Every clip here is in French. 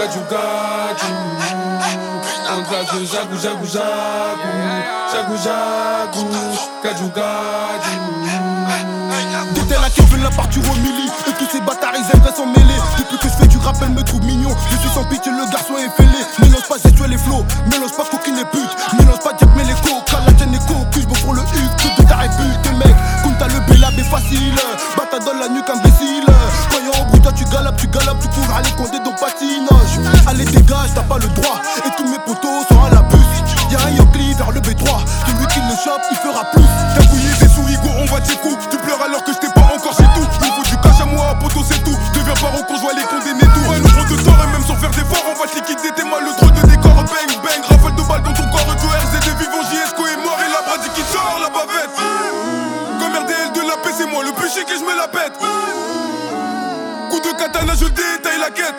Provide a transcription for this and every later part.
Gadjou gadjou On classe de jagou jagou jagou Jagou jagou Gadjou gadjou T'étais veut la partir au milli. Et tous ces bâtards ils aimeraient s'en mêler. Depuis que je fais du rap elle me trouve mignon. Je suis sans pitié le garçon est fêlé. Mélange pas j'ai tué les flots. Mélange pas coquine et pute. Mélange pas Jack mais les coca La tienne est cocu je pour le huc Tout de ta répute mec Kunta le bélab est facile. Bata dans la nuque imbécile. Croyant au bruit toi tu galopes tu galopes Tu cours à les condés je détaille la quête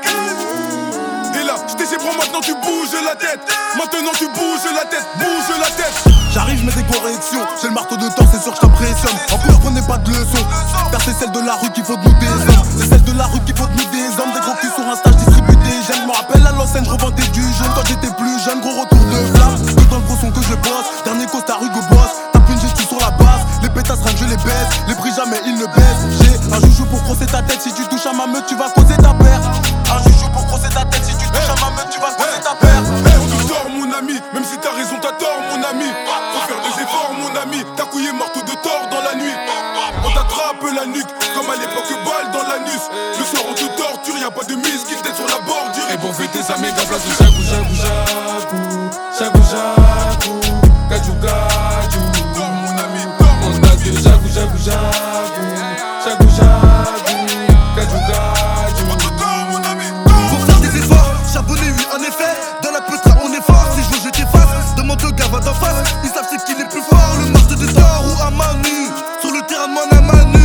et là, je t'ai prends maintenant tu bouges la tête Maintenant tu bouges la tête, bouge la tête J'arrive, je mets des corrections. J'ai le marteau de temps, c'est sûr que. En plus, prenez pas de leçons. Car c'est celle de la rue qu'il faut de nous des hommes. C'est celle de la rue qu'il faut de nous des hommes. Des gros culs sur un stage les baisse. Les prix jamais ils ne baissent. J'ai un joujou pour crosser ta tête. Si tu touches à ma meute, tu vas causer ta perte. Un joujou pour crosser ta tête. Si tu touches à ma meute, tu vas causer ta perte. Hey, on te tord mon ami, même si t'as raison t'as tort mon ami Faut faire des efforts mon ami, ta couille est morte de tort dans la nuit On t'attrape la nuque, comme à l'époque balle dans l'anus Le soir on te torture, y'a pas de mise qui t'aide sur la bordure Et pour fêter sa méga place de jagou mon ami, Pour faire des efforts, charbonné, oui, en effet. Dans la petra, on est fort. Si je veux, je t'efface. Demande le gars, va d'en face. Ils savent c'est qui est plus fort. Le marteau de tort ou à Manu. Sur le terrain, man à Manu.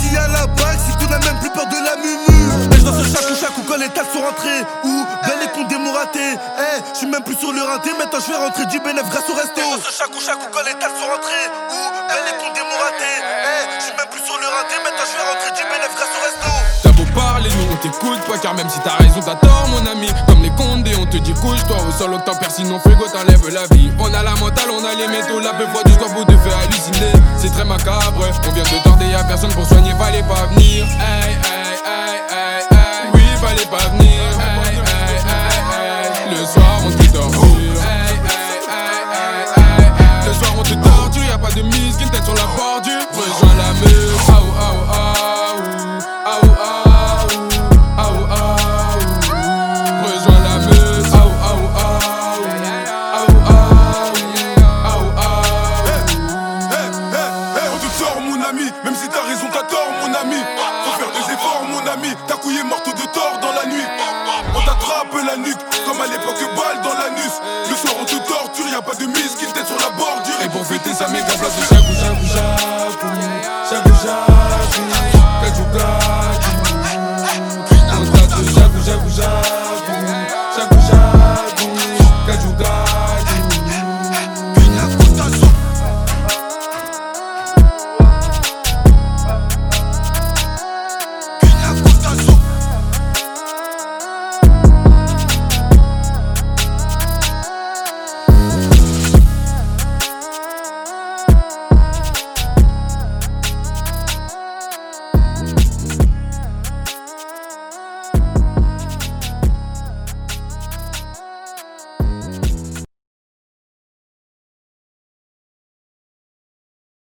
S'il y a la bague, si qu'on a même plus peur de la munu. Et je danse chaque ou chaque ou quand les taxes sont rentrées. Ou mouratés. Eh, je suis même plus sur le rinté. Maintenant, je vais rentrer du bénéf grâce au resto. Je danse chaque ou chaque ou quand les taxes sont rentrées. Ou bien les comptes des mouratés. Eh, je suis même plus sur le rinté. Maintenant, je vais rentrer du bénéf grâce au resto. T'as beau parler, nous on t'écoute pas car même si t'as raison t'as tort mon ami Comme les condés on te dit couche-toi au sol octopère sinon frigo t'enlève la vie On a la mentale, on a les métaux, la peu froide du corps vous te fait halluciner C'est très macabre, on vient de tordre y'a personne pour soigner, fallait pas venir Hey hey hey hey hey Oui fallait pas venir comme à l'époque balle dans l'anus. Le soir on te torture, y'a pas de mise qui sur la bordure. Et pour fêter sa méga place de